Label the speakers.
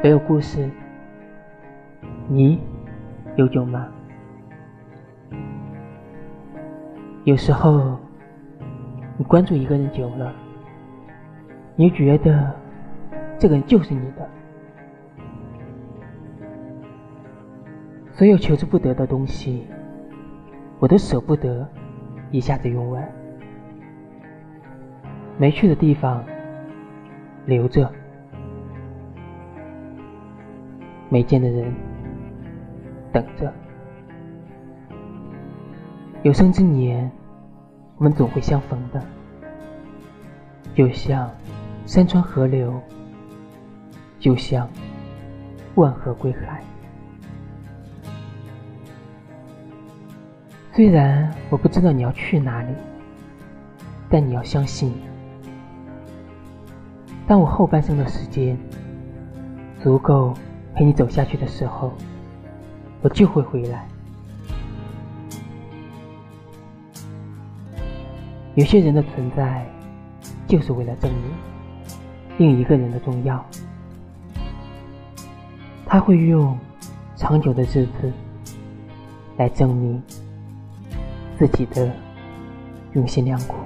Speaker 1: 没有故事，你有酒吗？有时候，你关注一个人久了，你觉得这个人就是你的，所有求之不得的东西，我都舍不得一下子用完。没去的地方，留着。没见的人，等着。有生之年，我们总会相逢的。就像山川河流，就像万河归海。虽然我不知道你要去哪里，但你要相信，当我后半生的时间足够。陪你走下去的时候，我就会回来。有些人的存在，就是为了证明另一个人的重要。他会用长久的日子来证明自己的用心良苦。